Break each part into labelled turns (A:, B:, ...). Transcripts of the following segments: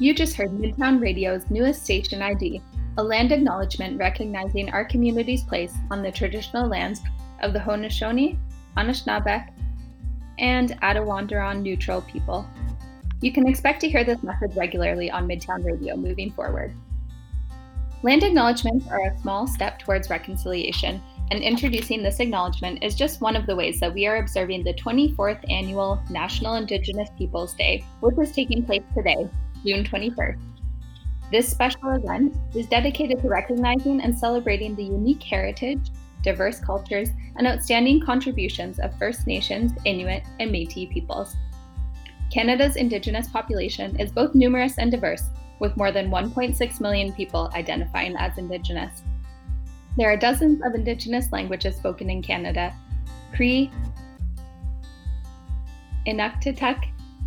A: You just heard Midtown Radio's newest station ID, a land acknowledgement recognizing our community's place on the traditional lands of the Haudenosaunee, Anishinaabeg, and Attawandaron neutral people. You can expect to hear this message regularly on Midtown Radio moving forward. Land acknowledgements are a small step towards reconciliation, and introducing this acknowledgement is just one of the ways that we are observing the 24th annual National Indigenous Peoples Day, which is taking place today, June 21st. This special event is dedicated to recognizing and celebrating the unique heritage, diverse cultures, and outstanding contributions of First Nations, Inuit, and Metis peoples. Canada's Indigenous population is both numerous and diverse, with more than 1.6 million people identifying as Indigenous. There are dozens of Indigenous languages spoken in Canada Cree, Inuktitut,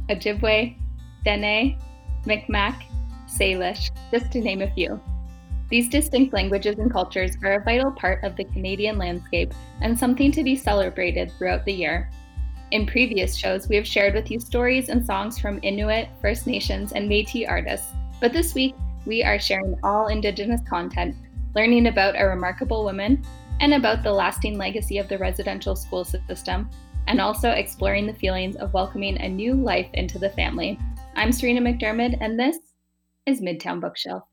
A: Ojibwe, Dene, Micmac, Salish, just to name a few. These distinct languages and cultures are a vital part of the Canadian landscape and something to be celebrated throughout the year. In previous shows, we have shared with you stories and songs from Inuit, First Nations, and Metis artists, but this week we are sharing all Indigenous content, learning about a remarkable woman and about the lasting legacy of the residential school system, and also exploring the feelings of welcoming a new life into the family. I'm Serena McDiarmid, and this is Midtown Bookshelf.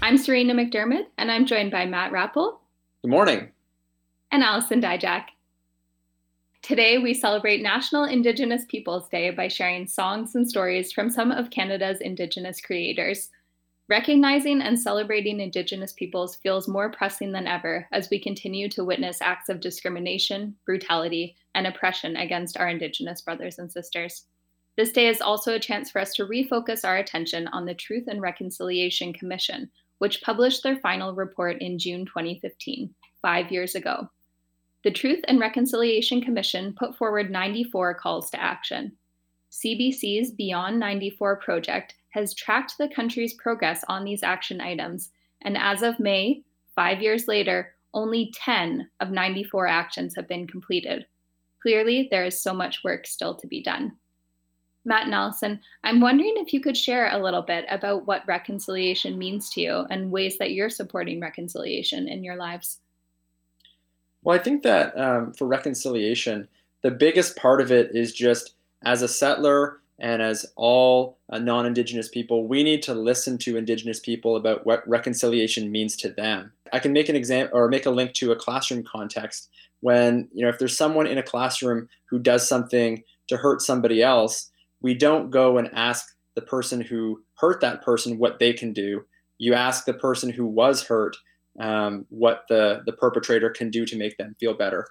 A: I'm Serena McDiarmid, and I'm joined by Matt Rappolt.
B: Good morning.
A: And Allison Dyjach. Today, we celebrate National Indigenous Peoples Day by sharing songs and stories from some of Canada's Indigenous creators. Recognizing and celebrating Indigenous peoples feels more pressing than ever as we continue to witness acts of discrimination, brutality, and oppression against our Indigenous brothers and sisters. This day is also a chance for us to refocus our attention on the Truth and Reconciliation Commission, which published their final report in June 2015, five years ago. The Truth and Reconciliation Commission put forward 94 calls to action. CBC's Beyond 94 project has tracked the country's progress on these action items, and as of May, five years later, only 10 of 94 actions have been completed. Clearly, there is so much work still to be done. Matt Nelson, I'm wondering if you could share a little bit about what reconciliation means to you and ways that you're supporting reconciliation in your lives.
B: Well, I think that um, for reconciliation, the biggest part of it is just as a settler and as all uh, non Indigenous people, we need to listen to Indigenous people about what reconciliation means to them. I can make an example or make a link to a classroom context when, you know, if there's someone in a classroom who does something to hurt somebody else, we don't go and ask the person who hurt that person what they can do. You ask the person who was hurt um, what the, the perpetrator can do to make them feel better.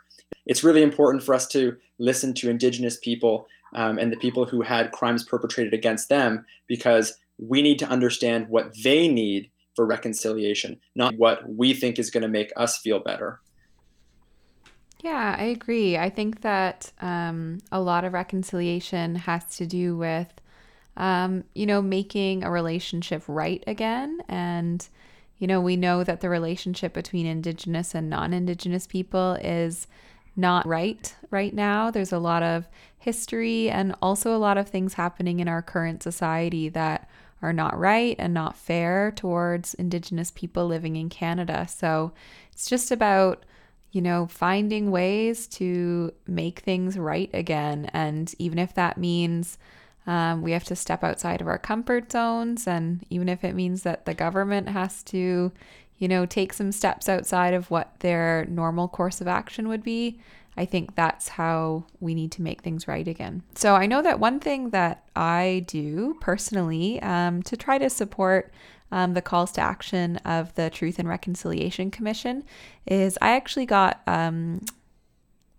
B: It's really important for us to listen to Indigenous people um, and the people who had crimes perpetrated against them because we need to understand what they need for reconciliation, not what we think is going to make us feel better.
C: Yeah, I agree. I think that um, a lot of reconciliation has to do with, um, you know, making a relationship right again and you know, we know that the relationship between Indigenous and non Indigenous people is not right right now. There's a lot of history and also a lot of things happening in our current society that are not right and not fair towards Indigenous people living in Canada. So it's just about, you know, finding ways to make things right again. And even if that means um, we have to step outside of our comfort zones. And even if it means that the government has to, you know, take some steps outside of what their normal course of action would be, I think that's how we need to make things right again. So I know that one thing that I do personally um, to try to support um, the calls to action of the Truth and Reconciliation Commission is I actually got um,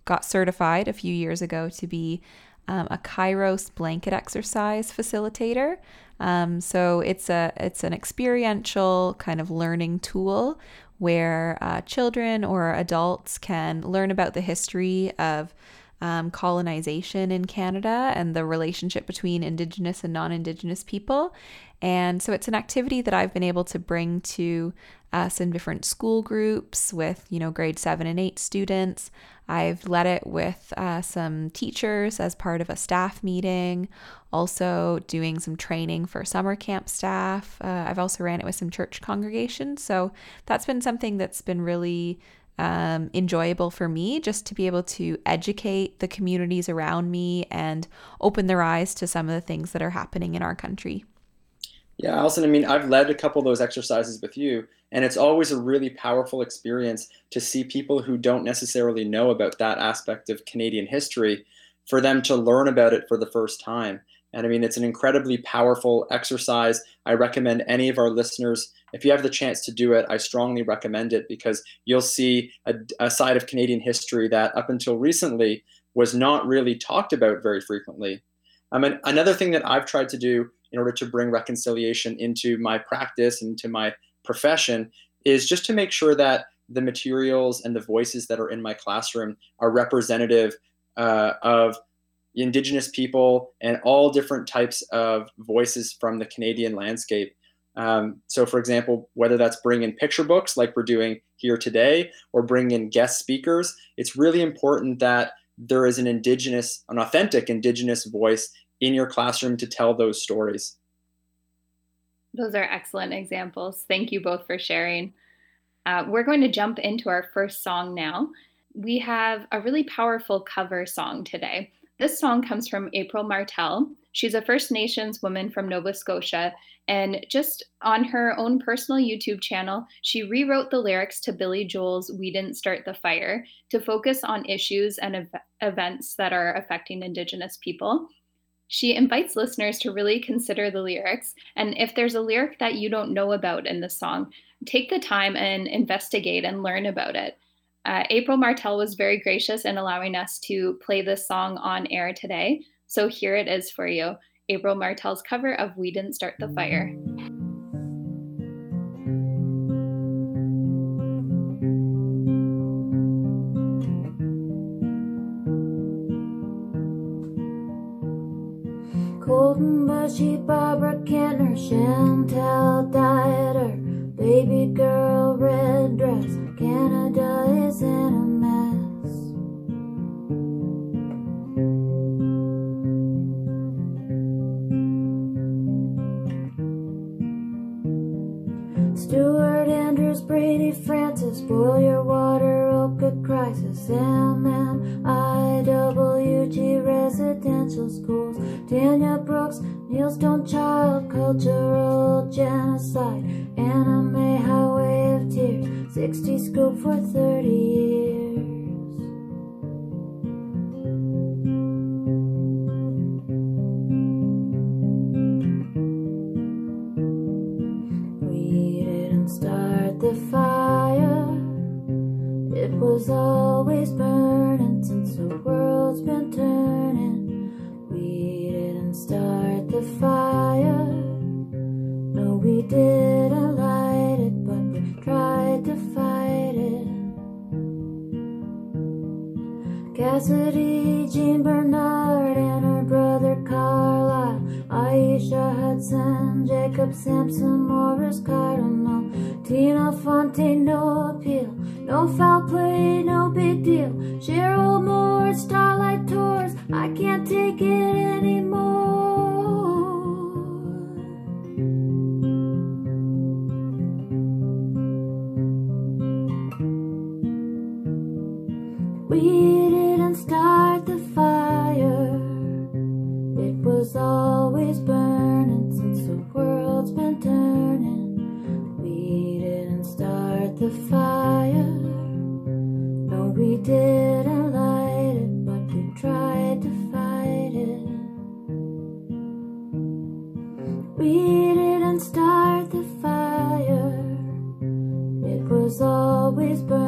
C: got certified a few years ago to be um, a Kairos blanket exercise facilitator. Um, so it's a it's an experiential kind of learning tool where uh, children or adults can learn about the history of um, colonization in Canada and the relationship between Indigenous and non Indigenous people. And so it's an activity that I've been able to bring to us in different school groups with, you know, grade seven and eight students. I've led it with uh, some teachers as part of a staff meeting, also doing some training for summer camp staff. Uh, I've also ran it with some church congregations. So that's been something that's been really um, enjoyable for me just to be able to educate the communities around me and open their eyes to some of the things that are happening in our country.
B: Yeah, Allison, I mean, I've led a couple of those exercises with you, and it's always a really powerful experience to see people who don't necessarily know about that aspect of Canadian history for them to learn about it for the first time. And I mean, it's an incredibly powerful exercise. I recommend any of our listeners, if you have the chance to do it, I strongly recommend it because you'll see a, a side of Canadian history that up until recently was not really talked about very frequently. I mean, another thing that I've tried to do in order to bring reconciliation into my practice and to my profession is just to make sure that the materials and the voices that are in my classroom are representative uh, of Indigenous people and all different types of voices from the Canadian landscape. Um, so, for example, whether that's bringing picture books like we're doing here today or bringing in guest speakers, it's really important that there is an Indigenous, an authentic Indigenous voice in your classroom to tell those stories.
A: Those are excellent examples. Thank you both for sharing. Uh, we're going to jump into our first song now. We have a really powerful cover song today. This song comes from April Martel. She's a First Nations woman from Nova Scotia. And just on her own personal YouTube channel, she rewrote the lyrics to Billy Joel's We Didn't Start the Fire to focus on issues and ev- events that are affecting Indigenous people. She invites listeners to really consider the lyrics. And if there's a lyric that you don't know about in the song, take the time and investigate and learn about it. Uh, April Martel was very gracious in allowing us to play this song on air today. So here it is for you April Martel's cover of We Didn't Start the Fire.
D: Golden Barbara Kentner, Chantal Dieter, baby girl, red dress. Canada is in a 60s It was always burning since the world's been turning. We didn't start the fire. No, we didn't light it, but we tried to fight it. We didn't start the fire. It was always burning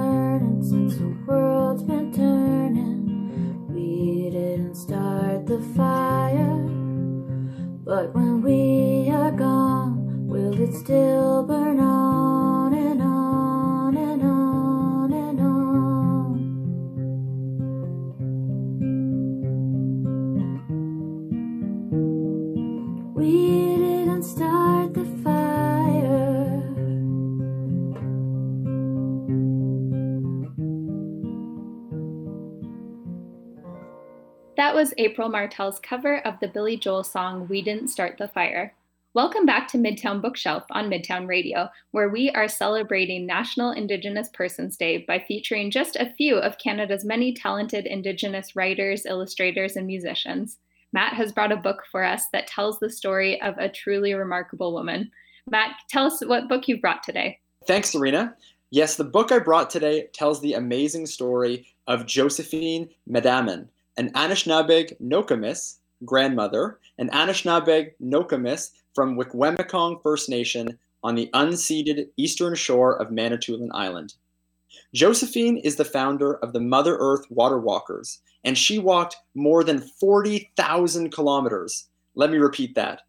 D: still burn on and on and on and on. We didn't start the fire. That was
A: April Martel's cover of the Billy Joel song We Didn't Start the Fire Welcome back to Midtown Bookshelf on Midtown Radio, where we are celebrating National Indigenous Persons Day by featuring just a few of Canada's many talented Indigenous writers, illustrators, and musicians. Matt has brought a book for us that tells the story of a truly remarkable woman. Matt, tell us what book you've brought today.
B: Thanks, Serena. Yes, the book I brought today tells the amazing story of Josephine Mandamin, an Anishinaabeg Nokomis grandmother, an Anishinaabeg Nokomis from Wikwemikong First Nation on the unceded eastern shore of Manitoulin Island. Josephine is the founder of the Mother Earth Water Walkers, and she walked more than 40,000 kilometers. Let me repeat that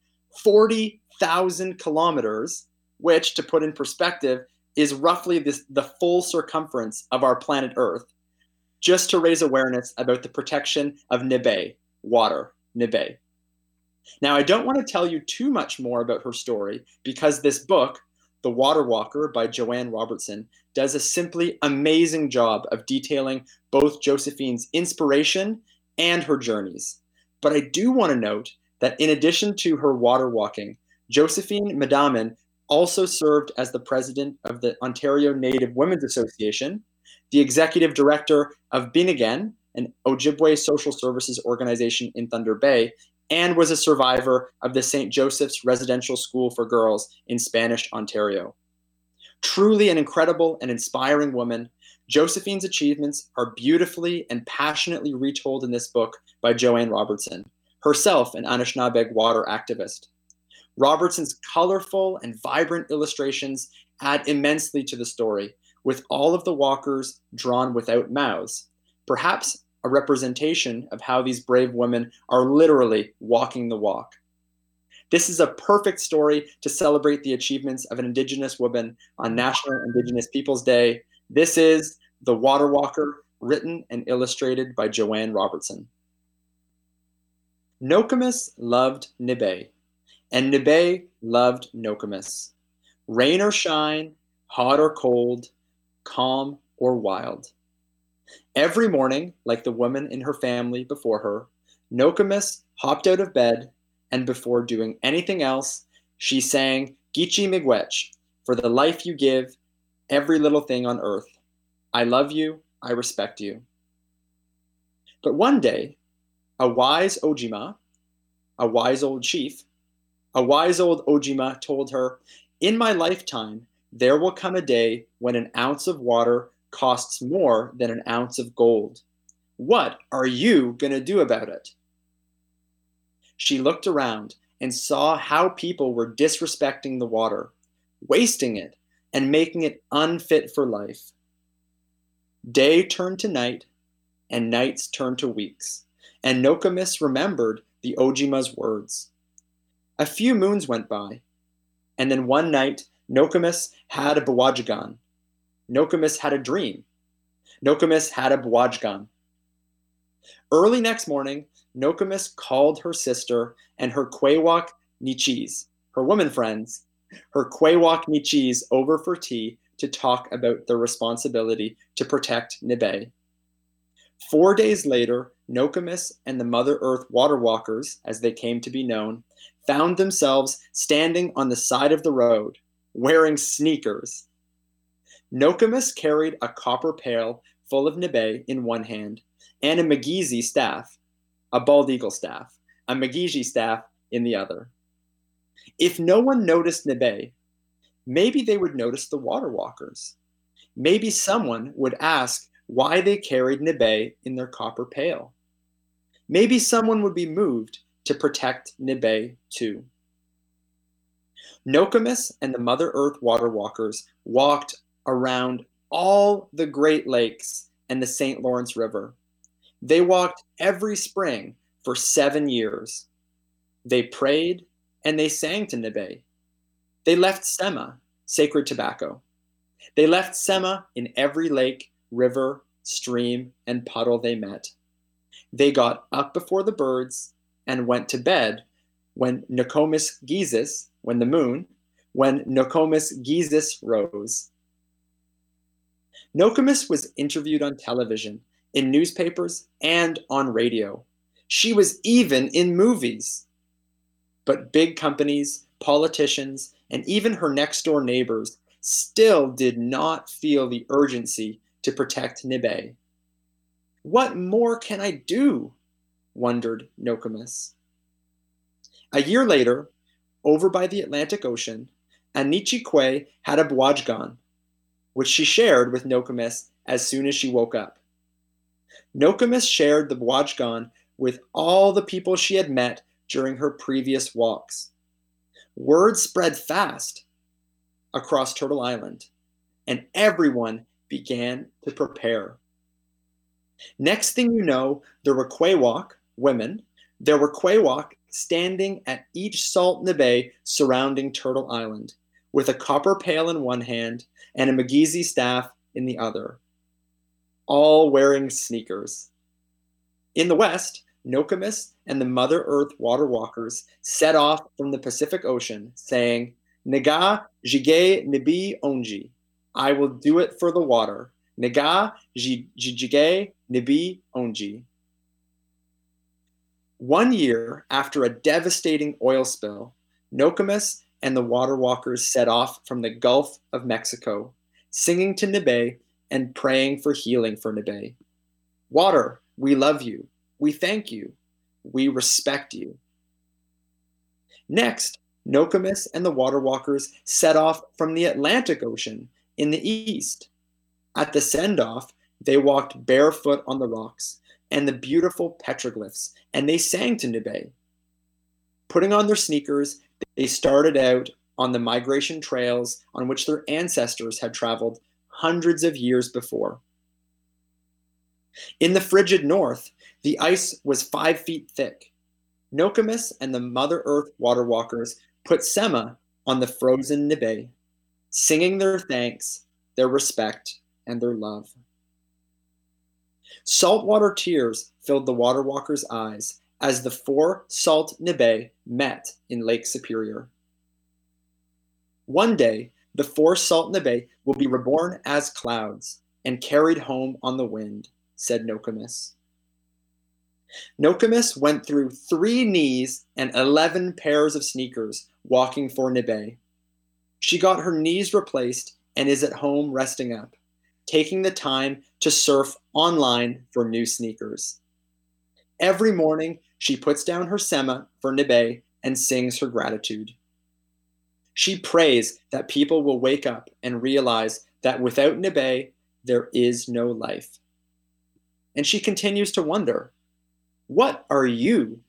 B: 40,000 kilometers, which, to put in perspective, is roughly this, the full circumference of our planet Earth, just to raise awareness about the protection of Nibe, water, Nibe. Now, I don't want to tell you too much more about her story because this book, The Water Walker by Joanne Robertson, does a simply amazing job of detailing both Josephine's inspiration and her journeys. But I do want to note that in addition to her water walking, Josephine Mandamin also served as the president of the Ontario Native Women's Association, the executive director of Beendigen, an Ojibwe social services organization in Thunder Bay, and was a survivor of the St. Joseph's Residential School for Girls in Spanish Ontario. Truly an incredible and inspiring woman, Josephine's achievements are beautifully and passionately retold in this book by Joanne Robertson, herself an Anishinaabeg water activist. Robertson's colorful and vibrant illustrations add immensely to the story, with all of the walkers drawn without mouths, perhaps a representation of how these brave women are literally walking the walk. This is a perfect story to celebrate the achievements of an Indigenous woman on National Indigenous Peoples Day. This is The Water Walker, written and illustrated by Joanne Robertson. Nokomis loved Nibe, and Nibe loved Nokomis. Rain or shine, hot or cold, calm or wild. Every morning, like the woman in her family before her, Nokomis hopped out of bed, and before doing anything else, she sang Geechee Miigwech, for the life you give, every little thing on earth. I love you, I respect you. But one day, a wise Ogimaa, a wise old chief, a wise old Ogimaa told her, In my lifetime, there will come a day when an ounce of water costs more than an ounce of gold. What are you going to do about it? She looked around and saw how people were disrespecting the water, wasting it, and making it unfit for life. Day turned to night, and nights turned to weeks, and Nokomis remembered the Ogimaa's words. A few moons went by, and then one night Nokomis had a Bawajagan. Nokomis had a dream. Nokomis had a Bwajgan. Early next morning, Nokomis called her sister and her Kwewak Nichis, her woman friends, her Kwewak Nichis over for tea to talk about their responsibility to protect Nibe. Four days later, Nokomis and the Mother Earth Water Walkers, as they came to be known, found themselves standing on the side of the road, wearing sneakers. Nokomis carried a copper pail full of nibe in one hand and a Migizi staff, a bald eagle staff, a Migizi staff in the other. If no one noticed nibe, maybe they would notice the water walkers. Maybe someone would ask why they carried nibe in their copper pail. Maybe someone would be moved to protect Nibe too. Nokomis and the Mother Earth Water Walkers walked around all the Great Lakes and the St. Lawrence River. They walked every spring for seven years. They prayed and they sang to Nibe. They left Sema, sacred tobacco. They left Sema in every lake, river, stream, and puddle they met. They got up before the birds and went to bed when Nokomis Gizis, when the moon, when Nokomis Gizis rose. Nokomis was interviewed on television, in newspapers, and on radio. She was even in movies. But big companies, politicians, and even her next door neighbors still did not feel the urgency to protect Nibe. What more can I do? wondered Nokomis. A year later, over by the Atlantic Ocean, Anichi Kwe had a bwajgan, which she shared with Nokomis as soon as she woke up. Nokomis shared the bwajgan with all the people she had met during her previous walks. Word spread fast across Turtle Island, and everyone began to prepare. Next thing you know, there were Kwewak, women, there were Kwewak standing at each salt nibe surrounding Turtle Island, with a copper pail in one hand and a Migizi staff in the other, all wearing sneakers. In the west, Nokomis and the Mother Earth water walkers set off from the Pacific Ocean, saying, Naga jige nibi onji. I will do it for the water. Naga jige nibi onji. One year after a devastating oil spill, Nokomis and the water walkers set off from the Gulf of Mexico, singing to Nibe and praying for healing for Nibe. Water, we love you. We thank you. We respect you. Next, Nokomis and the water walkers set off from the Atlantic Ocean in the east. At the send off, they walked barefoot on the rocks and the beautiful petroglyphs, and they sang to Nibe. Putting on their sneakers, they started out on the migration trails on which their ancestors had traveled hundreds of years before. In the frigid north, the ice was five feet thick. Nokomis and the Mother Earth water walkers put Sema on the frozen Nibe, singing their thanks, their respect, and their love. Saltwater tears filled the water walkers' eyes as the four salt Nibe met in Lake Superior. One day, the four salt Nibe will be reborn as clouds and carried home on the wind, said Nokomis. Nokomis went through three knees and 11 pairs of sneakers walking for Nibe. She got her knees replaced and is at home resting up, taking the time to surf online for new sneakers. Every morning, she puts down her sema for Nibe and sings her gratitude. She prays that people will wake up and realize that without Nibe, there is no life. And she continues to wonder what are you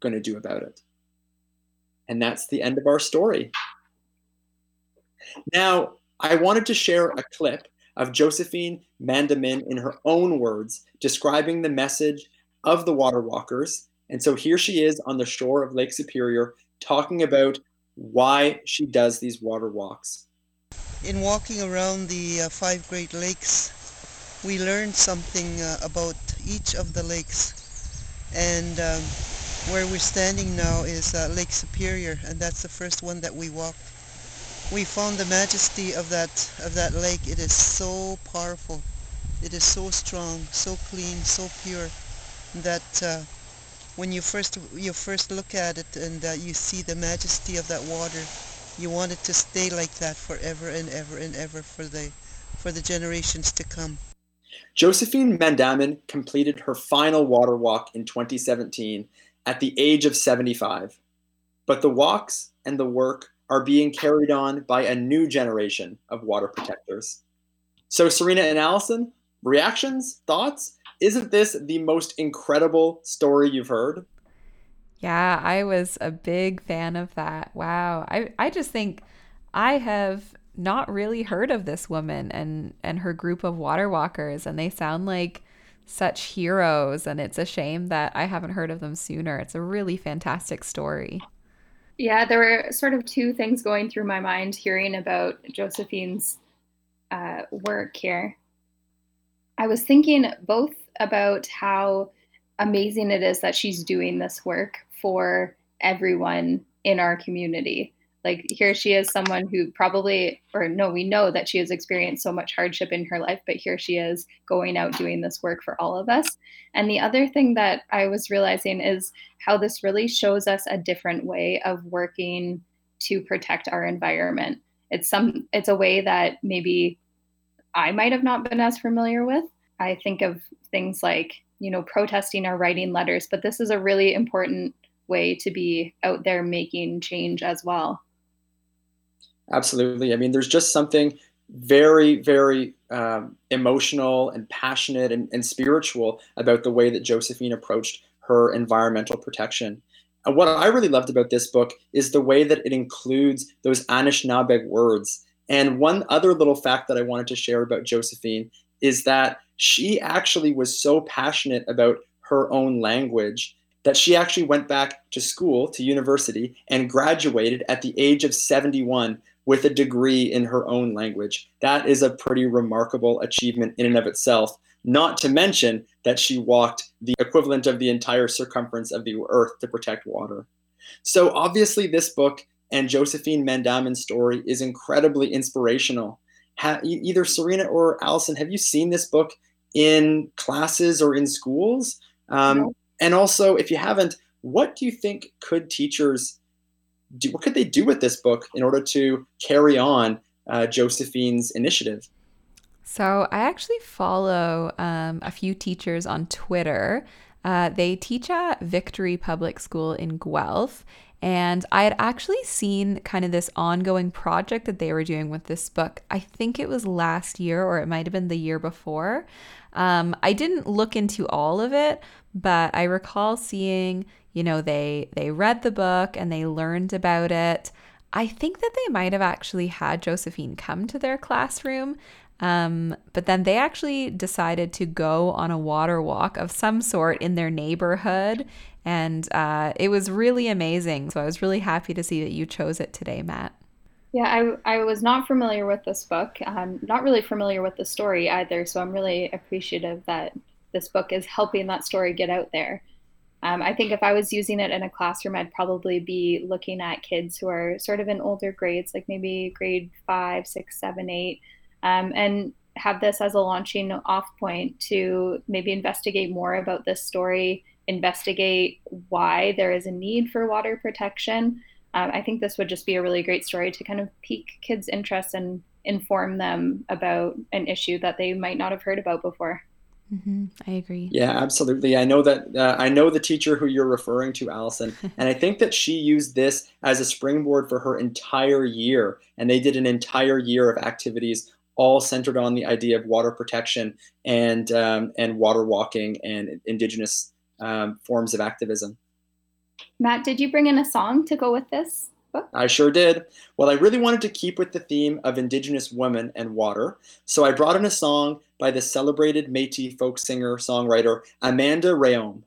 B: going to do about it? And that's the end of our story. Now, I wanted to share a clip of Josephine Mandamin in her own words describing the message of the water walkers. And so here she is on the shore of Lake Superior talking about why she does these water walks.
E: In walking around the uh, five Great Lakes, we learned something uh, about each of the lakes and um, where we're standing now is uh, Lake Superior and that's the first one that we walked. We found the majesty of that of that lake. It is so powerful. It is so strong, so clean, so pure that uh, when you first you first look at it and uh, you see the majesty of that water, you want it to stay like that forever and ever and ever for the for the generations to come.
B: Josephine Mandamin completed her final water walk in 2017 at the age of 75. But the walks and the work are being carried on by a new generation of water protectors. So, Serena and Allison, reactions, thoughts? Isn't this the most incredible story you've heard?
C: Yeah, I was a big fan of that. Wow. I, I just think I have not really heard of this woman and and her group of water walkers and they sound like such heroes and it's a shame that I haven't heard of them sooner. It's a really fantastic story.
A: Yeah, there were sort of two things going through my mind hearing about Josephine's uh, work here. I was thinking both about how amazing it is that she's doing this work for everyone in our community Like here she is someone who probably or no, we know that she has experienced so much hardship in her life, but here she is going out doing this work for all of us. And the other thing that I was realizing is how this really shows us a different way of working to protect our environment. It's some it's a way that maybe I might have not been as familiar with. I think of things like, you know, protesting or writing letters, but this is a really important way to be out there making change as well.
B: Absolutely. I mean, there's just something very, very um, emotional and passionate and, and spiritual about the way that Josephine approached her environmental protection. And what I really loved about this book is the way that it includes those Anishinaabe words. And one other little fact that I wanted to share about Josephine is that she actually was so passionate about her own language that she actually went back to school, to university, and graduated at the age of 71 with a degree in her own language. That is a pretty remarkable achievement in and of itself, not to mention that she walked the equivalent of the entire circumference of the earth to protect water. So, obviously, this book and Josephine Mandamin's story is incredibly inspirational. Ha- either Serena or Allison, have you seen this book in classes or in schools? Um, no. And also, if you haven't, what do you think could teachers do? What could they do with this book in order to carry on uh, Josephine's initiative?
C: So, I actually follow um, a few teachers on Twitter. Uh, they teach at Victory Public School in Guelph, and I had actually seen kind of this ongoing project that they were doing with this book. I think it was last year or it might have been the year before. Um, I didn't look into all of it, but I recall seeing, you know, they they read the book and they learned about it. I think that they might have actually had Josephine come to their classroom um, but then they actually decided to go on a water walk of some sort in their neighborhood and uh, it was really amazing. So I was really happy to see that you chose it today, Matt.
A: Yeah, I, I was not familiar with this book. I'm not really familiar with the story either. So I'm really appreciative that this book is helping that story get out there. Um, I think if I was using it in a classroom, I'd probably be looking at kids who are sort of in older grades, like maybe grade five, six, seven, eight, um, and have this as a launching off point to maybe investigate more about this story investigate why there is a need for water protection. Um, I think this would just be a really great story to kind of pique kids' interest and inform them about an issue that they might not have heard about before.
C: Mm-hmm. I agree.
B: Yeah, absolutely. I know that uh, I know the teacher who you're referring to, Allison, and I think that she used this as a springboard for her entire year, and they did an entire year of activities all centered on the idea of water protection and um, and water walking and indigenous um, forms of activism.
A: Matt, did you bring in a song to go with this book?
B: I sure did. Well, I really wanted to keep with the theme of Indigenous women and water, so I brought in a song by the celebrated Métis folk singer songwriter Amanda Rhéaume.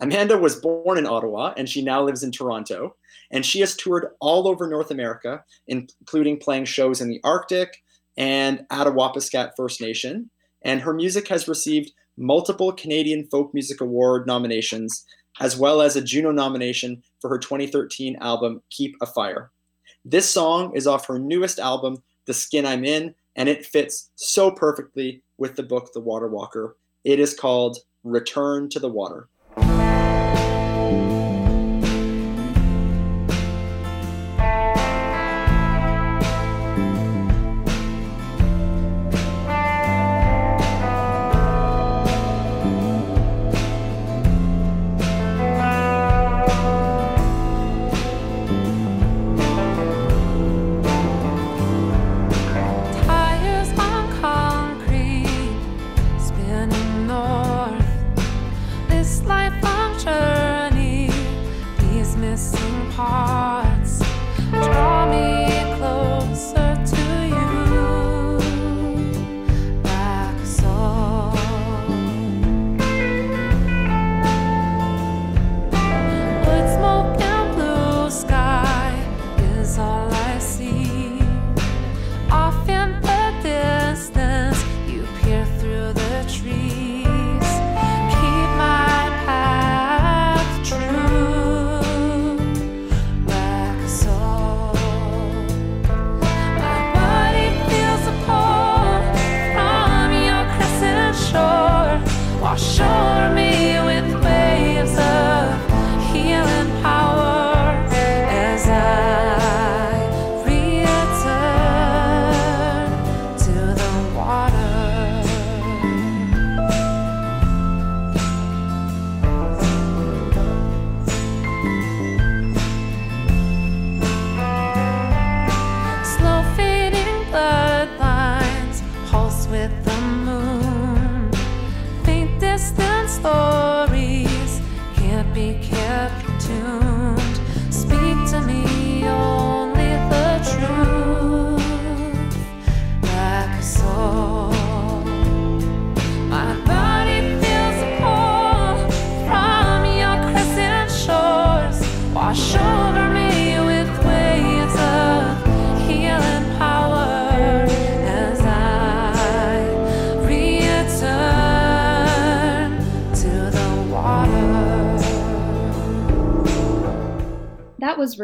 B: Amanda was born in Ottawa and she now lives in Toronto. And she has toured all over North America, including playing shows in the Arctic and Attawapiskat First Nation. And her music has received multiple Canadian Folk Music Award nominations, as well as a Juno nomination for her 2013 album Keep a Fire. This song is off her newest album, The Skin I'm In, and it fits so perfectly with the book The Water Walker. It is called Return to the Water.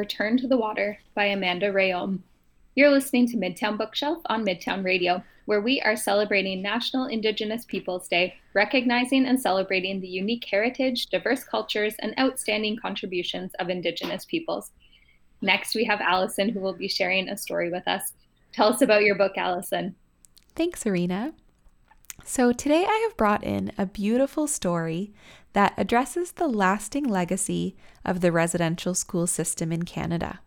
A: Return to the Water by Amanda Rhéaume. You're listening to Midtown Bookshelf on Midtown Radio, where we are celebrating National Indigenous Peoples Day, recognizing and celebrating the unique heritage, diverse cultures, and outstanding contributions of Indigenous peoples. Next, we have Allison, who will be sharing a story with us. Tell us about your book, Allison.
C: Thanks, Serena. So, today I have brought in a beautiful story that addresses the lasting legacy of the residential school system in Canada.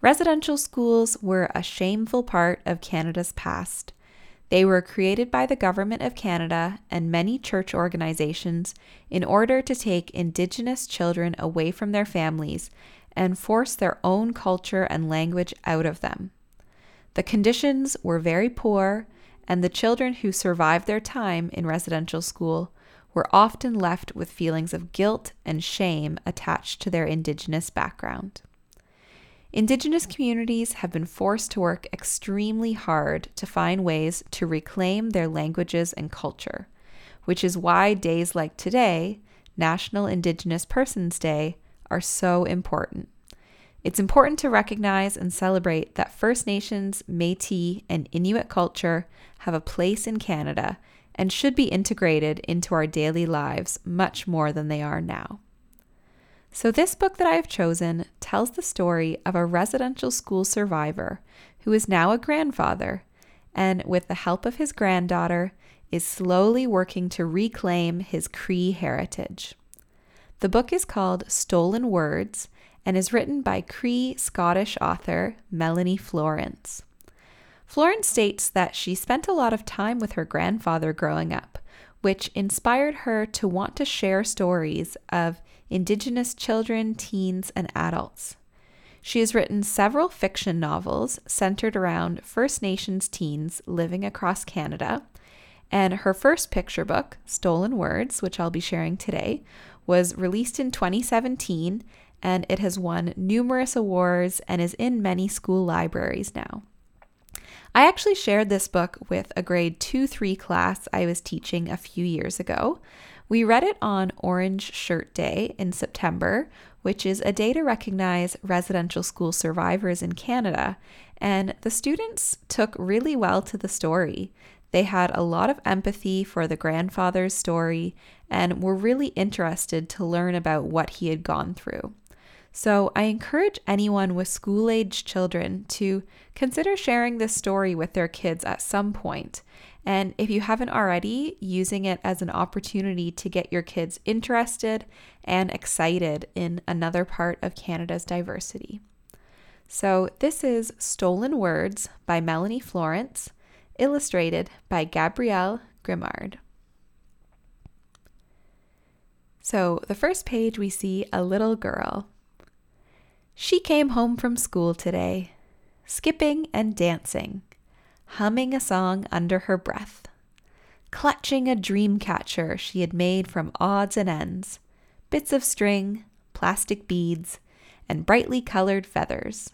C: Residential schools were a shameful part of Canada's past. They were created by the Government of Canada and many church organizations in order to take Indigenous children away from their families and force their own culture and language out of them. The conditions were very poor, and the children who survived their time in residential school were often left with feelings of guilt and shame attached to their Indigenous background. Indigenous communities have been forced to work extremely hard to find ways to reclaim their languages and culture, which is why days like today, National Indigenous Persons Day, are so important. It's important to recognize and celebrate that First Nations, Metis, and Inuit culture have a place in Canada and should be integrated into our daily lives much more than they are now. So, this book that I have chosen tells the story of a residential school survivor who is now a grandfather and, with the help of his granddaughter, is slowly working to reclaim his Cree heritage. The book is called Stolen Words and is written by Cree Scottish author Melanie Florence. Florence states that she spent a lot of time with her grandfather growing up, which inspired her to want to share stories of Indigenous children, teens, and adults. She has written several fiction novels centered around First Nations teens living across Canada, and her first picture book, Stolen Words, which I'll be sharing today, was released in 2017 and it has won numerous awards and is in many school libraries now. I actually shared this book with a grade 2 3 class I was teaching a few years ago. We read it on Orange Shirt Day in September, which is a day to recognize residential school survivors in Canada, and the students took really well to the story. They had a lot of empathy for the grandfather's story and were really interested to learn about what he had gone through. So I encourage anyone with school age children to consider sharing this story with their kids at some point. And if you haven't already, using it as an opportunity to get your kids interested and excited in another part of Canada's diversity. So, this is Stolen Words by Melanie Florence illustrated by Gabrielle Grimard. So, the first page we see a little girl. She came home from school today, skipping and dancing, humming a song under her breath, clutching a dream catcher she had made from odds and ends, bits of string, plastic beads, and brightly colored feathers.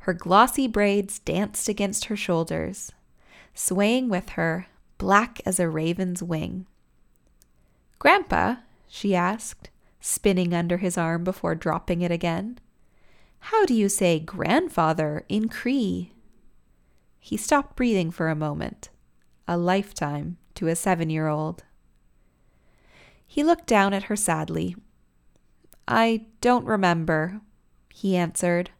C: Her glossy braids danced against her shoulders, swaying with her, black as a raven's wing. Grandpa, she asked, spinning under his arm before dropping it again, how do you say grandfather in Cree? He stopped breathing for a moment, a lifetime to a seven year old. He looked down at her sadly. I don't remember, he answered.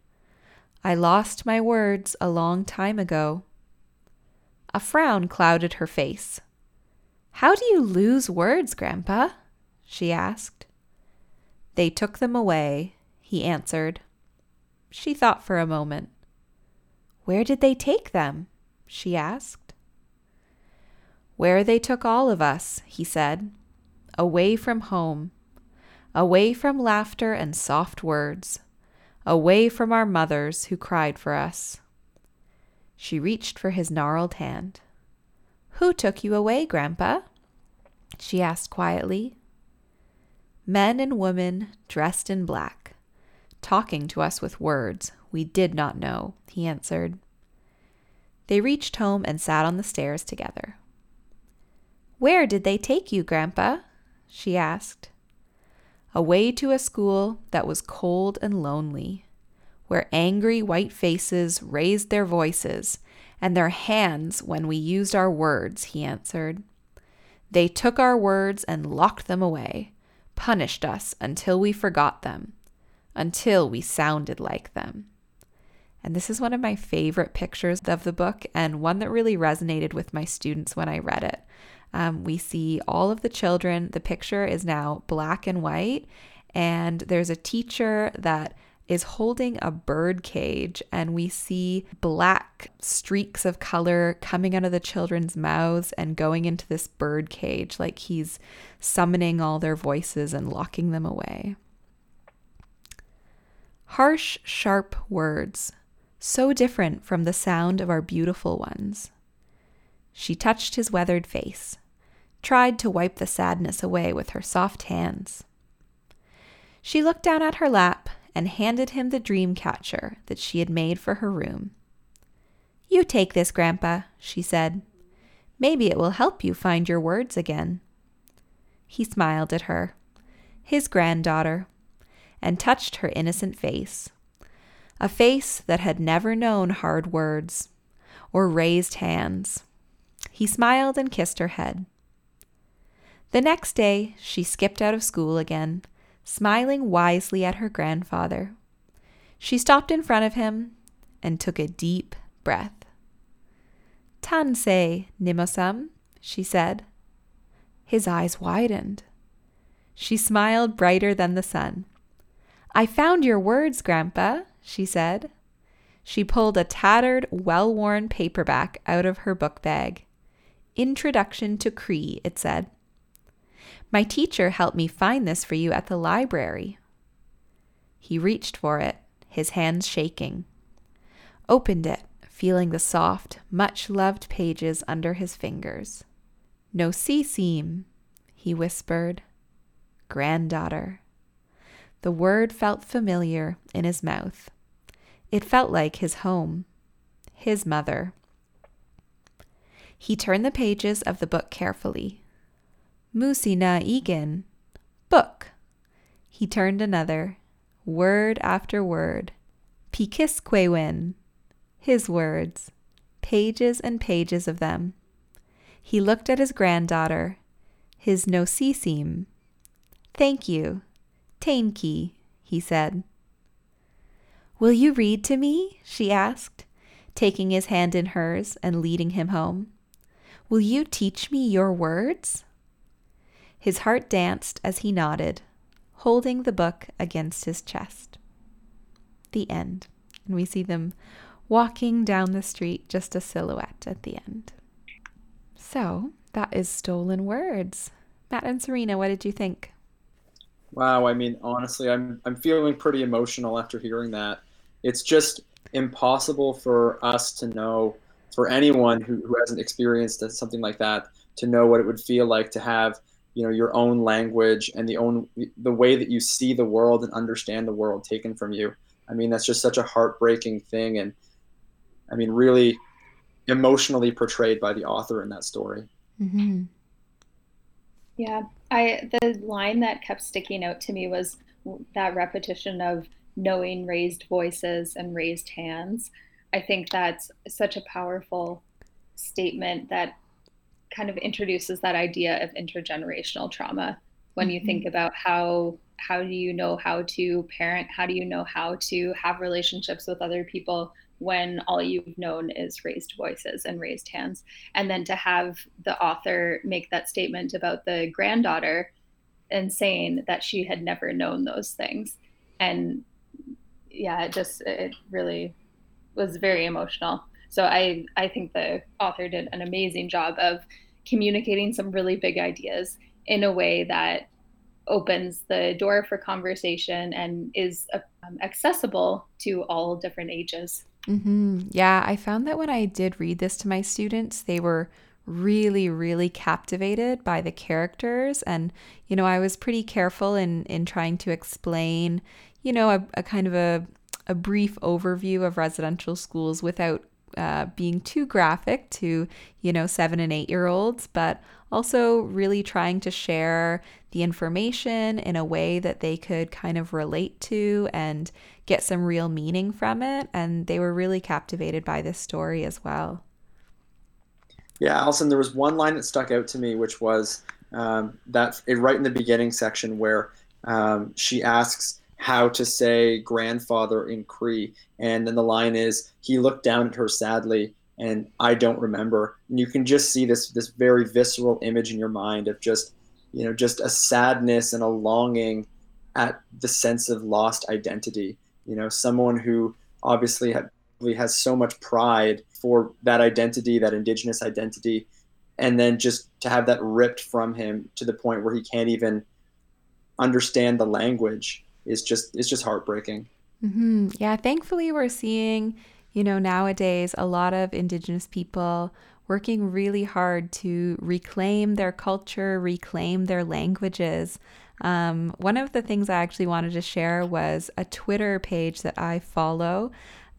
C: I lost my words a long time ago. A frown clouded her face. How do you lose words, Grandpa? she asked. They took them away, he answered. She thought for a moment. Where did they take them? she asked. Where they took all of us, he said. Away from home. Away from laughter and soft words. Away from our mothers who cried for us. She reached for his gnarled hand. Who took you away, Grandpa? she asked quietly. Men and women dressed in black, talking to us with words we did not know, he answered. They reached home and sat on the stairs together. Where did they take you, Grandpa? she asked. Away to a school that was cold and lonely. where angry white faces raised their voices, and their hands when we used our words, he answered. They took our words and locked them away, punished us until we forgot them, until we sounded like them. And this is one of my favorite pictures of the book, and one that really resonated with my students when I read it. Um, we see all of the children. The picture is now black and white, and there's a teacher that is holding a bird cage, and we see black streaks of color coming out of the children's mouths and going into this bird cage, like he's summoning all their voices and locking them away. Harsh, sharp words, so different from the sound of our beautiful ones. She touched his weathered face, tried to wipe the sadness away with her soft hands. She looked down at her lap and handed him the dream catcher that she had made for her room. You take this, Grandpa, she said. Maybe it will help you find your words again. He smiled at her, his granddaughter, and touched her innocent face. A face that had never known hard words or raised hands. He smiled and kissed her head. The next day, she skipped out of school again smiling wisely at her grandfather. She stopped in front of him and took a deep breath. Tansei, Nimosam, she said. His eyes widened. She smiled brighter than the sun. I found your words, Grandpa, she said. She pulled a tattered, well worn paperback out of her book bag. Introduction to Cree, it said. My teacher helped me find this for you at the library. He reached for it, his hands shaking, opened it, feeling the soft, much loved pages under his fingers. Nosisim, he whispered. Granddaughter. The word felt familiar in his mouth. It felt like his home, his mother. He turned the pages of the book carefully, Masinahikan. Book. He turned another, word after word. Pikisquewin. His words. Pages and pages of them. He looked at his granddaughter, his nosisim. Thank you. Tainki, he said. Will you read to me? she asked, taking his hand in hers and leading him home. Will you teach me your words? His heart danced as he nodded, holding the book against his chest. The end. And we see them walking down the street, just a silhouette at the end. So that is Stolen Words. Matt and Serena, what did you think?
B: Wow, I mean, honestly, I'm I'm feeling pretty emotional after hearing that. It's just impossible for us to know, for anyone who, who hasn't experienced something like that, to know what it would feel like to have you know your own language and the own the way that you see the world and understand the world taken from you i mean that's just such a heartbreaking thing and i mean really emotionally portrayed by the author in that story
A: mm-hmm. yeah i the line that kept sticking out to me was that repetition of knowing raised voices and raised hands. I think that's such a powerful statement that kind of introduces that idea of intergenerational trauma. When you mm-hmm. think about how how do you know how to parent? How do you know how to have relationships with other people when all you've known is raised voices and raised hands. And then to have the author make that statement about the granddaughter and saying that she had never known those things. And yeah it just it really was very emotional. So I, I think the author did an amazing job of communicating some really big ideas in a way that opens the door for conversation and is um, accessible to all different ages.
C: Mm-hmm. Yeah, I found that when I did read this to my students, they were really really captivated by the characters and you know i was pretty careful in in trying to explain you know a, a kind of a a brief overview of residential schools without uh, being too graphic to, you know, seven and eight year olds, but also really trying to share the information in a way that they could kind of relate to and get some real meaning from it. And they were really captivated by this story as well.
B: Yeah, Allison, there was one line that stuck out to me, which was um, that right in the beginning section where um, she asks how to say grandfather in Cree. And then the line is, he looked down at her sadly and I don't remember. And you can just see this this very visceral image in your mind of just, you know, just a sadness and a longing at the sense of lost identity. You know, someone who obviously has so much pride for that identity, that indigenous identity, and then just to have that ripped from him to the point where he can't even understand the language is just it's just heartbreaking.
C: Mm-hmm. Yeah, thankfully we're seeing, you know, nowadays a lot of Indigenous people working really hard to reclaim their culture, reclaim their languages. Um, one of the things I actually wanted to share was a Twitter page that I follow.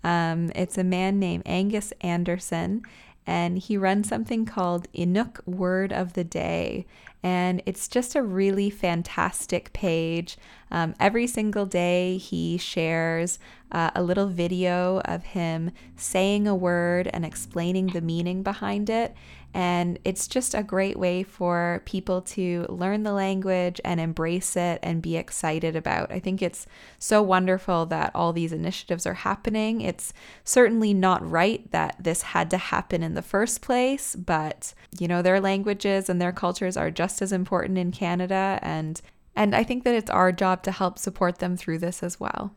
C: Um, it's a man named Angus Anderson, and he runs something called Inuk Word of the Day. And it's just a really fantastic page. Um, every single day, he shares uh, a little video of him saying a word and explaining the meaning behind it. And it's just a great way for people to learn the language and embrace it and be excited about. I think it's so wonderful that all these initiatives are happening. It's certainly not right that this had to happen in the first place, but you know, their languages and their cultures are just as important in Canada and and I think that it's our job to help support them through this as well.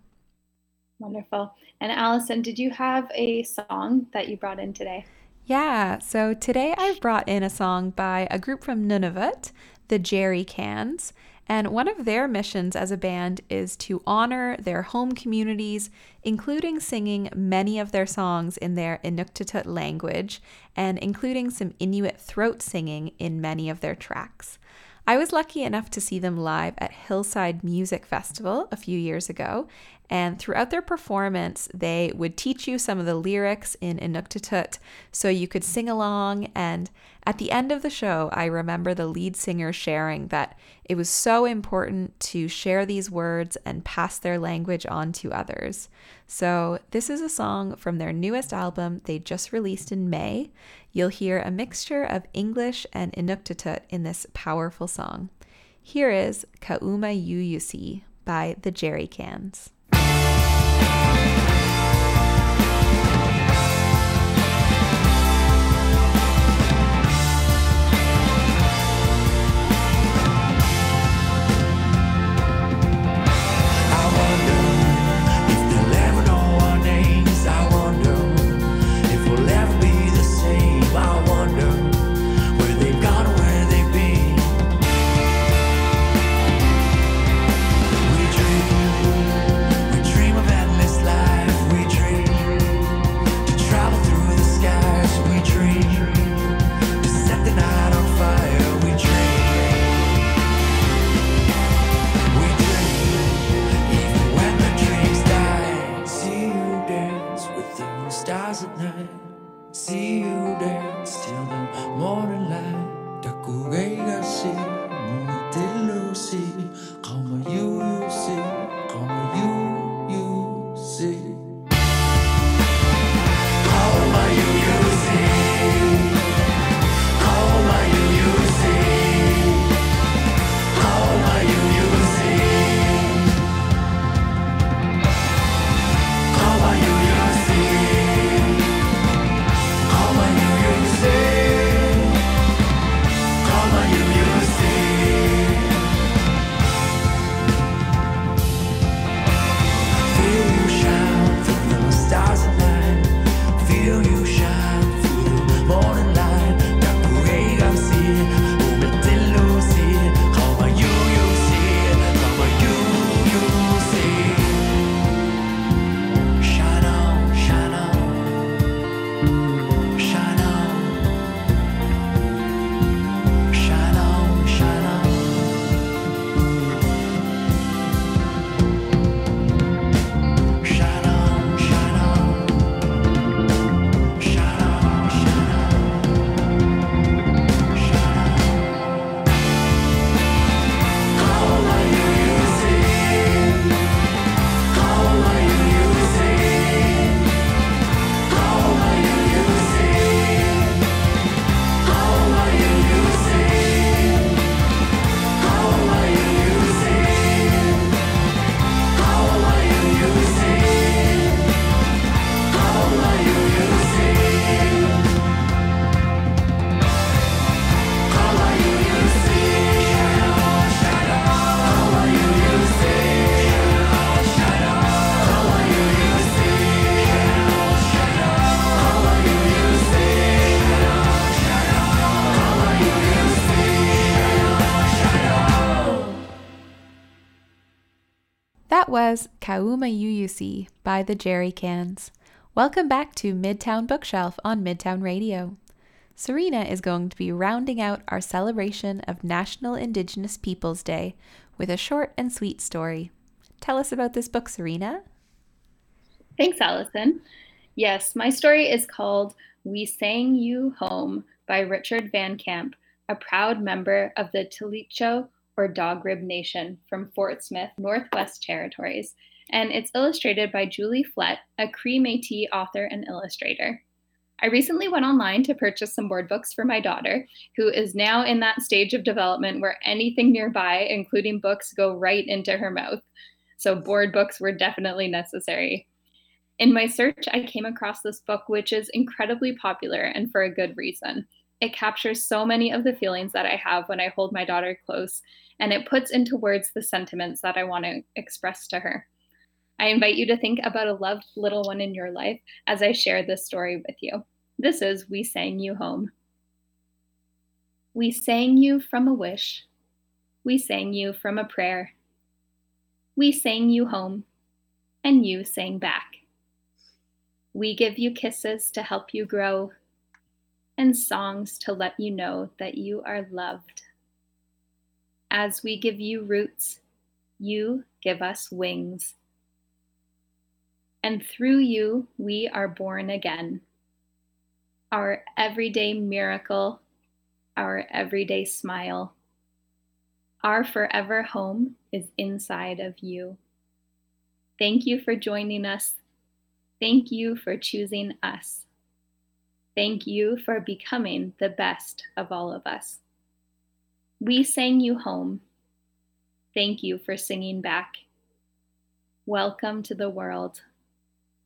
A: Wonderful. And Allison, did you have a song that you brought in today?
C: Yeah, so today I've brought in a song by a group from Nunavut, the Jerry Cans. And one of their missions as a band is to honor their home communities, including singing many of their songs in their Inuktitut language and including some Inuit throat singing in many of their tracks. I was lucky enough to see them live at Hillside Music Festival a few years ago, and throughout their performance, they would teach you some of the lyrics in Inuktitut so you could sing along. And at the end of the show, I remember the lead singer sharing that it was so important to share these words and pass their language on to others. So, this is a song from their newest album they just released in May. You'll hear a mixture of English and Inuktitut in this powerful song. Here is Kauma Yuyusi by the Jerry Cans. Kauma Yuyusi by the Jerry Cans. Welcome back to Midtown Bookshelf on Midtown Radio. Serena is going to be rounding out our celebration of National Indigenous Peoples Day with a short and sweet story. Tell us about this book, Serena.
A: Thanks, Allison. Yes, my story is called We Sang You Home by Richard Van Camp, a proud member of the Tlicho or Dog Rib Nation from Fort Smith, Northwest Territories, and it's illustrated by Julie Flett, a Cree Métis author and illustrator. I recently went online to purchase some board books for my daughter, who is now in that stage of development where anything nearby, including books, go right into her mouth. So, board books were definitely necessary. In my search, I came across this book, which is incredibly popular and for a good reason. It captures so many of the feelings that I have when I hold my daughter close, and it puts into words the sentiments that I want to express to her. I invite you to think about a loved little one in your life as I share this story with you. This is We Sang You Home. We sang you from a wish. We sang you from a prayer. We sang you home, and you sang back. We give you kisses to help you grow, and songs to let you know that you are loved. As we give you roots, you give us wings and through you we are born again. Our everyday miracle, our everyday smile. Our forever home is inside of you. Thank you for joining us. Thank you for choosing us. Thank you for becoming the best of all of us. We sang you home. Thank you for singing back. Welcome to the world.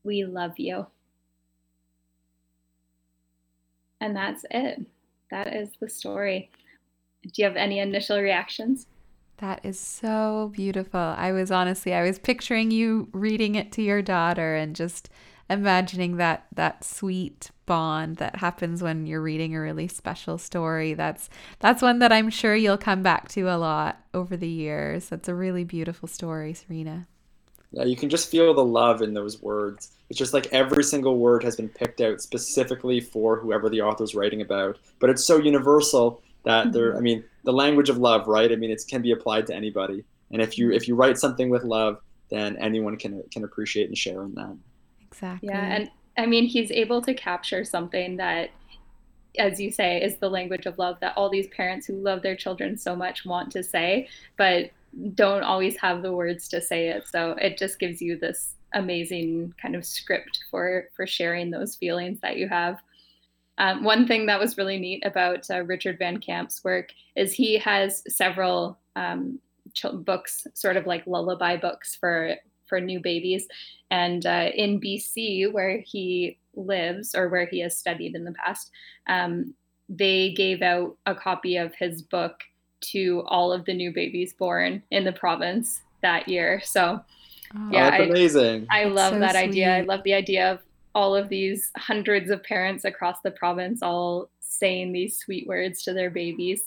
A: We love you. And that's it. That is the story. Do you have any initial reactions?
C: That is so beautiful. I was honestly, I was picturing you reading it to your daughter and just imagining that that sweet bond that happens when you're reading a really special story. That's that's one that I'm sure you'll come back to a lot over the years. That's a really beautiful story, Serena.
B: Yeah, you can just feel the love in those words. It's just like every single word has been picked out specifically for whoever the author's writing about. But it's so universal that mm-hmm. there. I mean, the language of love, right? I mean, it can be applied to anybody. And if you if you write something with love, then anyone can can appreciate and share in that.
C: Exactly.
A: Yeah, and I mean, he's able to capture something that as you say, is the language of love that all these parents who love their children so much want to say, but don't always have the words to say it. So it just gives you this amazing kind of script for for sharing those feelings that you have. Um, one thing that was really neat about uh, Richard Van Camp's work is he has several um, ch- books, sort of like lullaby books for for new babies. And uh, in BC, where he lives or where he has studied in the past, um, they gave out a copy of his book to all of the new babies born in the province that year. So,
B: oh, yeah, that's I, amazing.
A: I love so that sweet. idea. I love the idea of all of these hundreds of parents across the province all saying these sweet words to their babies.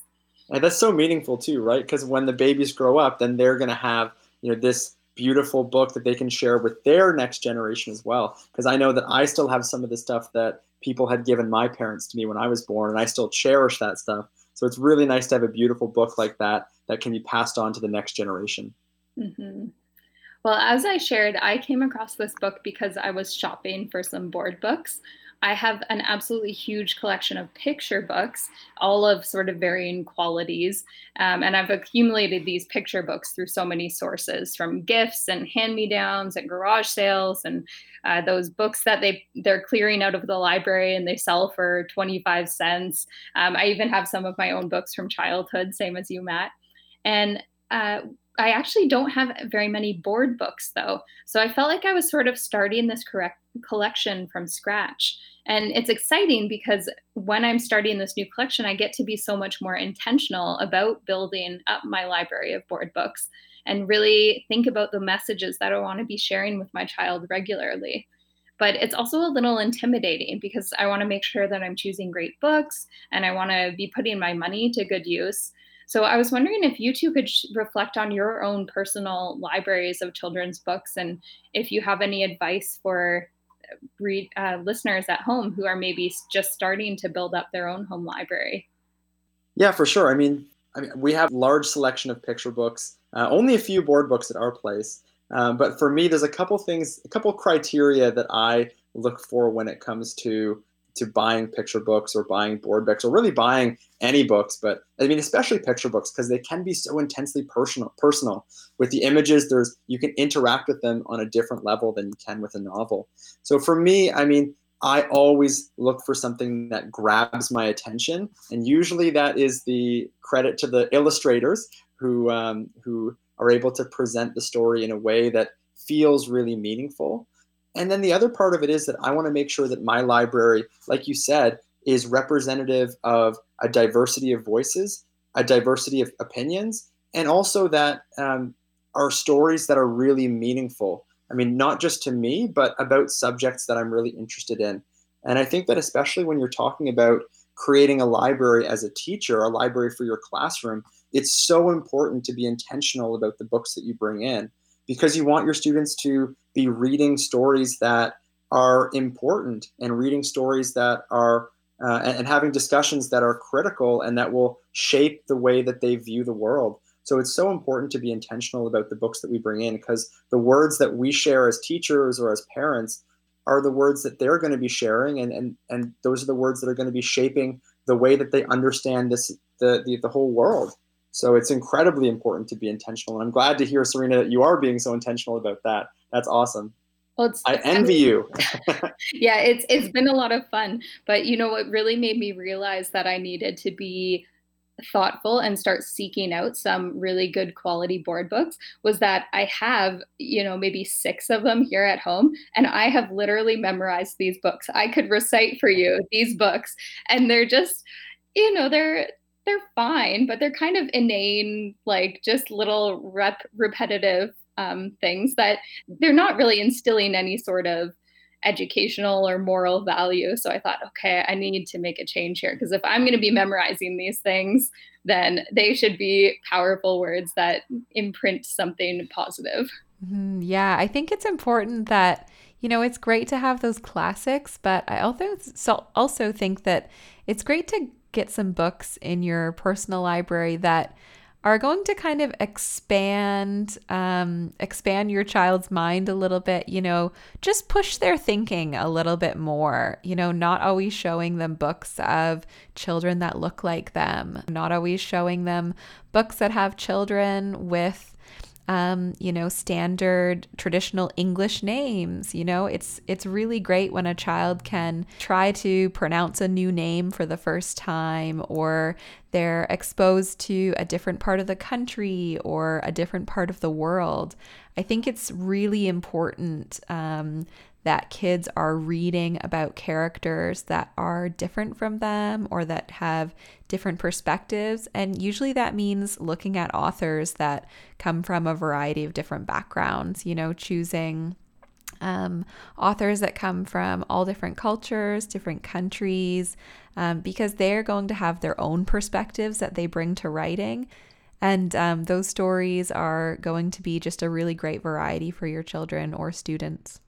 B: And that's so meaningful too, right? Because when the babies grow up, then they're going to have, you know, this beautiful book that they can share with their next generation as well. Because I know that I still have some of the stuff that people had given my parents to me when I was born, and I still cherish that stuff. So it's really nice to have a beautiful book like that that can be passed on to the next generation.
A: Mm-hmm. Well, as I shared, I came across this book because I was shopping for some board books. I have an absolutely huge collection of picture books, all of sort of varying qualities. Um, and I've accumulated these picture books through so many sources from gifts and hand me downs and garage sales and uh, those books that they, they're clearing out of the library and they sell for 25 cents. Um, I even have some of my own books from childhood, same as you, Matt. And uh, I actually don't have very many board books though. So I felt like I was sort of starting this correct collection from scratch. And it's exciting because when I'm starting this new collection, I get to be so much more intentional about building up my library of board books and really think about the messages that I want to be sharing with my child regularly. But it's also a little intimidating because I want to make sure that I'm choosing great books and I want to be putting my money to good use. So I was wondering if you two could sh- reflect on your own personal libraries of children's books and if you have any advice for read, uh, listeners at home who are maybe just starting to build up their own home library.
B: Yeah, for sure. I mean, I mean, we have large selection of picture books. Uh, only a few board books at our place. Um, but for me, there's a couple things, a couple criteria that I look for when it comes to to buying picture books or buying board books or really buying any books but i mean especially picture books because they can be so intensely personal personal with the images there's you can interact with them on a different level than you can with a novel so for me i mean i always look for something that grabs my attention and usually that is the credit to the illustrators who um, who are able to present the story in a way that feels really meaningful. And then the other part of it is that I want to make sure that my library, like you said, is representative of a diversity of voices, a diversity of opinions, and also that um, are stories that are really meaningful. I mean, not just to me, but about subjects that I'm really interested in. And I think that especially when you're talking about creating a library as a teacher, a library for your classroom, it's so important to be intentional about the books that you bring in because you want your students to be reading stories that are important and reading stories that are uh, and, and having discussions that are critical and that will shape the way that they view the world. So it's so important to be intentional about the books that we bring in because the words that we share as teachers or as parents are the words that they're going to be sharing and and and those are the words that are going to be shaping the way that they understand this the the, the whole world so it's incredibly important to be intentional. And I'm glad to hear, Serena, that you are being so intentional about that. That's awesome. Well, it's, I envy you.
A: yeah, it's it's been a lot of fun. But you know what really made me realize that I needed to be thoughtful and start seeking out some really good quality board books was that I have, you know, maybe six of them here at home and I have literally memorized these books. I could recite for you these books and they're just you know, they're they're fine, but they're kind of inane, like just little rep repetitive um, things that they're not really instilling any sort of educational or moral value. So I thought, okay, I need to make a change here because if I'm going to be memorizing these things, then they should be powerful words that imprint something positive.
C: Mm-hmm. Yeah, I think it's important that you know it's great to have those classics, but I also also think that it's great to get some books in your personal library that are going to kind of expand um, expand your child's mind a little bit you know just push their thinking a little bit more you know not always showing them books of children that look like them not always showing them books that have children with um, you know, standard traditional English names. You know, it's it's really great when a child can try to pronounce a new name for the first time or they're exposed to a different part of the country or a different part of the world. I think it's really important um, that kids are reading about characters that are different from them or that have different perspectives. And usually that means looking at authors that come from a variety of different backgrounds, you know, choosing. Um, authors that come from all different cultures, different countries, um, because they're going to have their own perspectives that they bring to writing. And um, those stories are going to be just a really great variety for your children or students.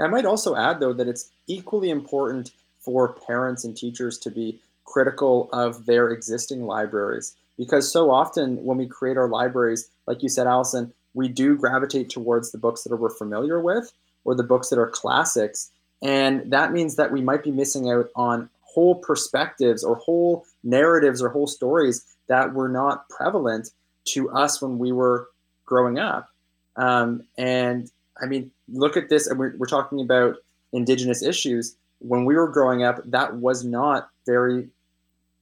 B: I might also add, though, that it's equally important for parents and teachers to be critical of their existing libraries because so often when we create our libraries, like you said, Allison, we do gravitate towards the books that we're familiar with or the books that are classics. And that means that we might be missing out on whole perspectives or whole narratives or whole stories that were not prevalent to us when we were growing up. Um, and I mean, look at this, and we're, we're talking about indigenous issues. When we were growing up, that was not very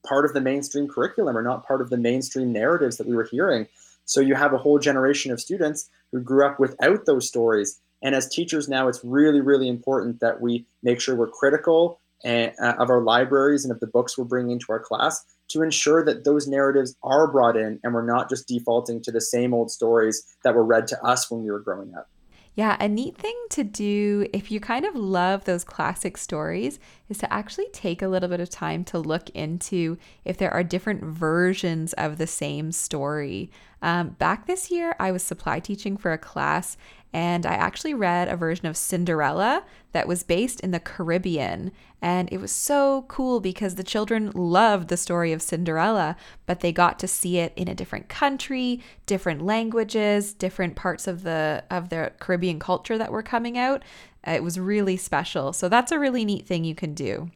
B: part of the mainstream curriculum or not part of the mainstream narratives that we were hearing. So you have a whole generation of students who grew up without those stories. And as teachers now, it's really, really important that we make sure we're critical and, uh, of our libraries and of the books we're bringing into our class to ensure that those narratives are brought in and we're not just defaulting to the same old stories that were read to us when we were growing up.
C: Yeah, a neat thing to do if you kind of love those classic stories is to actually take a little bit of time to look into if there are different versions of the same story. Um, back this year, I was supply teaching for a class, and I actually read a version of Cinderella that was based in the Caribbean. And it was so cool because the children loved the story of Cinderella, but they got to see it in a different country, different languages, different parts of the of their Caribbean culture that were coming out. It was really special. So that's a really neat thing you can do.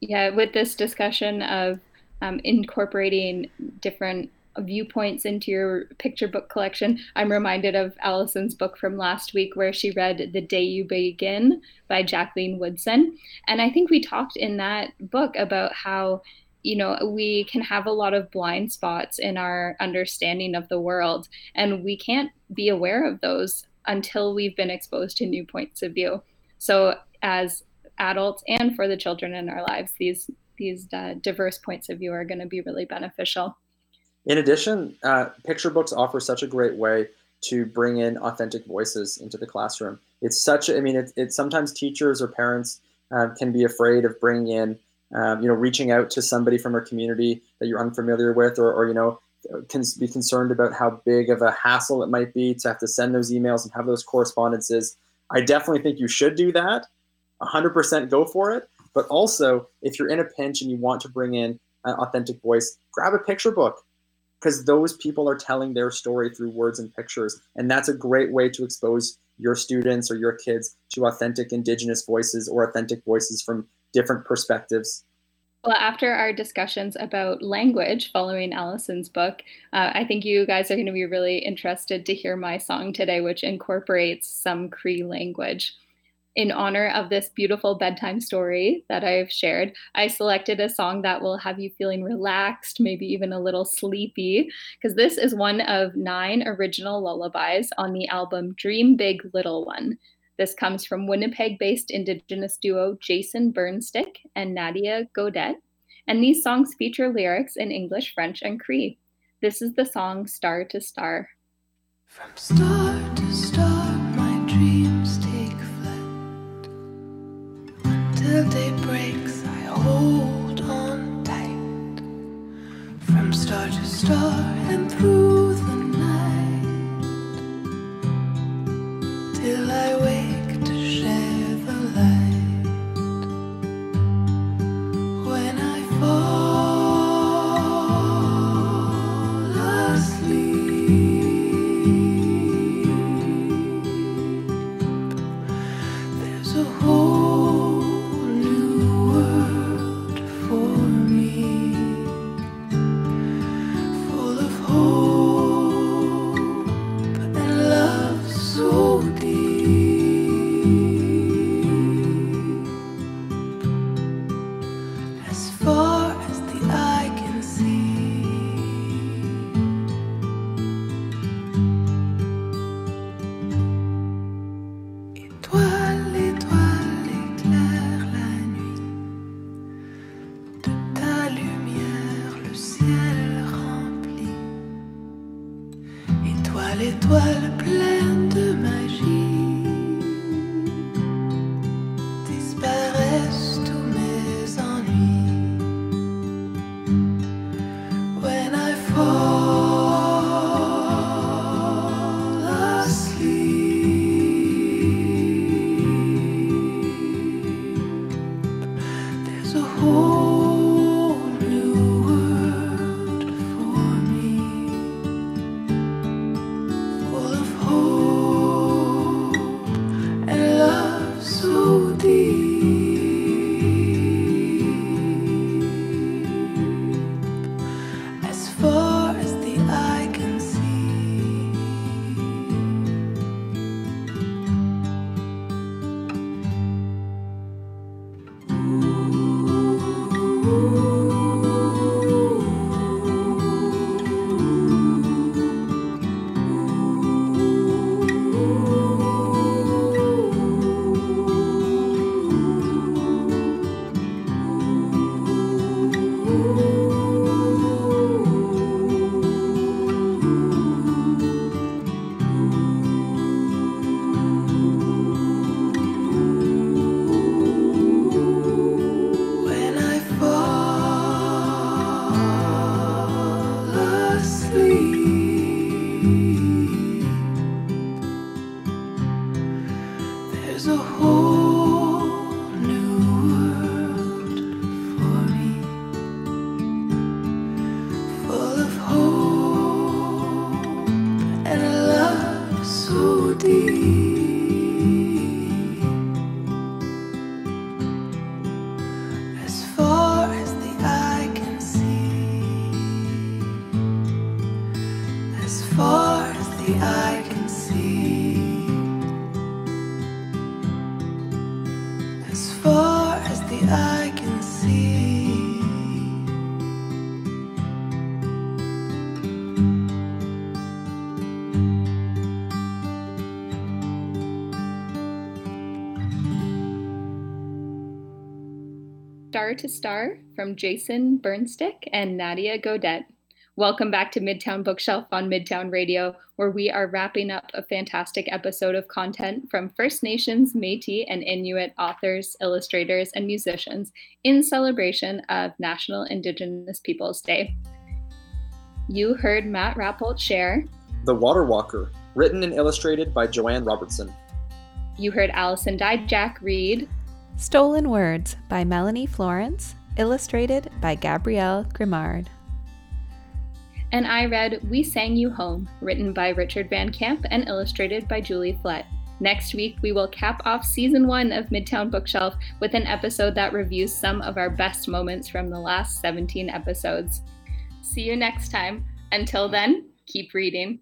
A: Yeah, with this discussion of um, incorporating different viewpoints into your picture book collection, I'm reminded of Allison's book from last week where she read The Day You Begin by Jacqueline Woodson. And I think we talked in that book about how you know we can have a lot of blind spots in our understanding of the world and we can't be aware of those until we've been exposed to new points of view. So as adults and for the children in our lives these these uh, diverse points of view are going to be really beneficial
B: in addition, uh, picture books offer such a great way to bring in authentic voices into the classroom. It's such, a, I mean, it's it, sometimes teachers or parents uh, can be afraid of bringing in, um, you know, reaching out to somebody from a community that you're unfamiliar with, or, or you know, can be concerned about how big of a hassle it might be to have to send those emails and have those correspondences. I definitely think you should do that. 100% go for it. But also, if you're in a pinch and you want to bring in an authentic voice, grab a picture book because those people are telling their story through words and pictures. And that's a great way to expose your students or your kids to authentic Indigenous voices or authentic voices from different perspectives.
A: Well, after our discussions about language following Allison's book, uh, I think you guys are going to be really interested to hear my song today, which incorporates some Cree language in honor of this beautiful bedtime story that I've shared, I selected a song that will have you feeling relaxed, maybe even a little sleepy, because this is one of nine original lullabies on the album Dream Big Little One. This comes from Winnipeg based Indigenous duo Jason Burnstick and Nadia Gaudet, and these songs feature lyrics in English, French, and Cree. This is the song Star to Star.
F: From star to star, day breaks, I hold on tight. From star to star and through
A: Star to Star from Jason Burnstick and Nadia Gaudet. Welcome back to Midtown Bookshelf on Midtown Radio, where we are wrapping up a fantastic episode of content from First Nations, Metis, and Inuit authors, illustrators, and musicians in celebration of National Indigenous Peoples Day. You heard Matt Rappolt share
B: The Water Walker, written and illustrated by Joanne Robertson.
A: You heard Allison Dyjach read
C: Stolen Words by Melanie Florence, illustrated by Gabrielle Grimard.
A: And I read We Sang You Home, written by Richard Van Camp and illustrated by Julie Flett. Next week, we will cap off season one of Midtown Bookshelf with an episode that reviews some of our best moments from the last 17 episodes. See you next time. Until then, keep reading.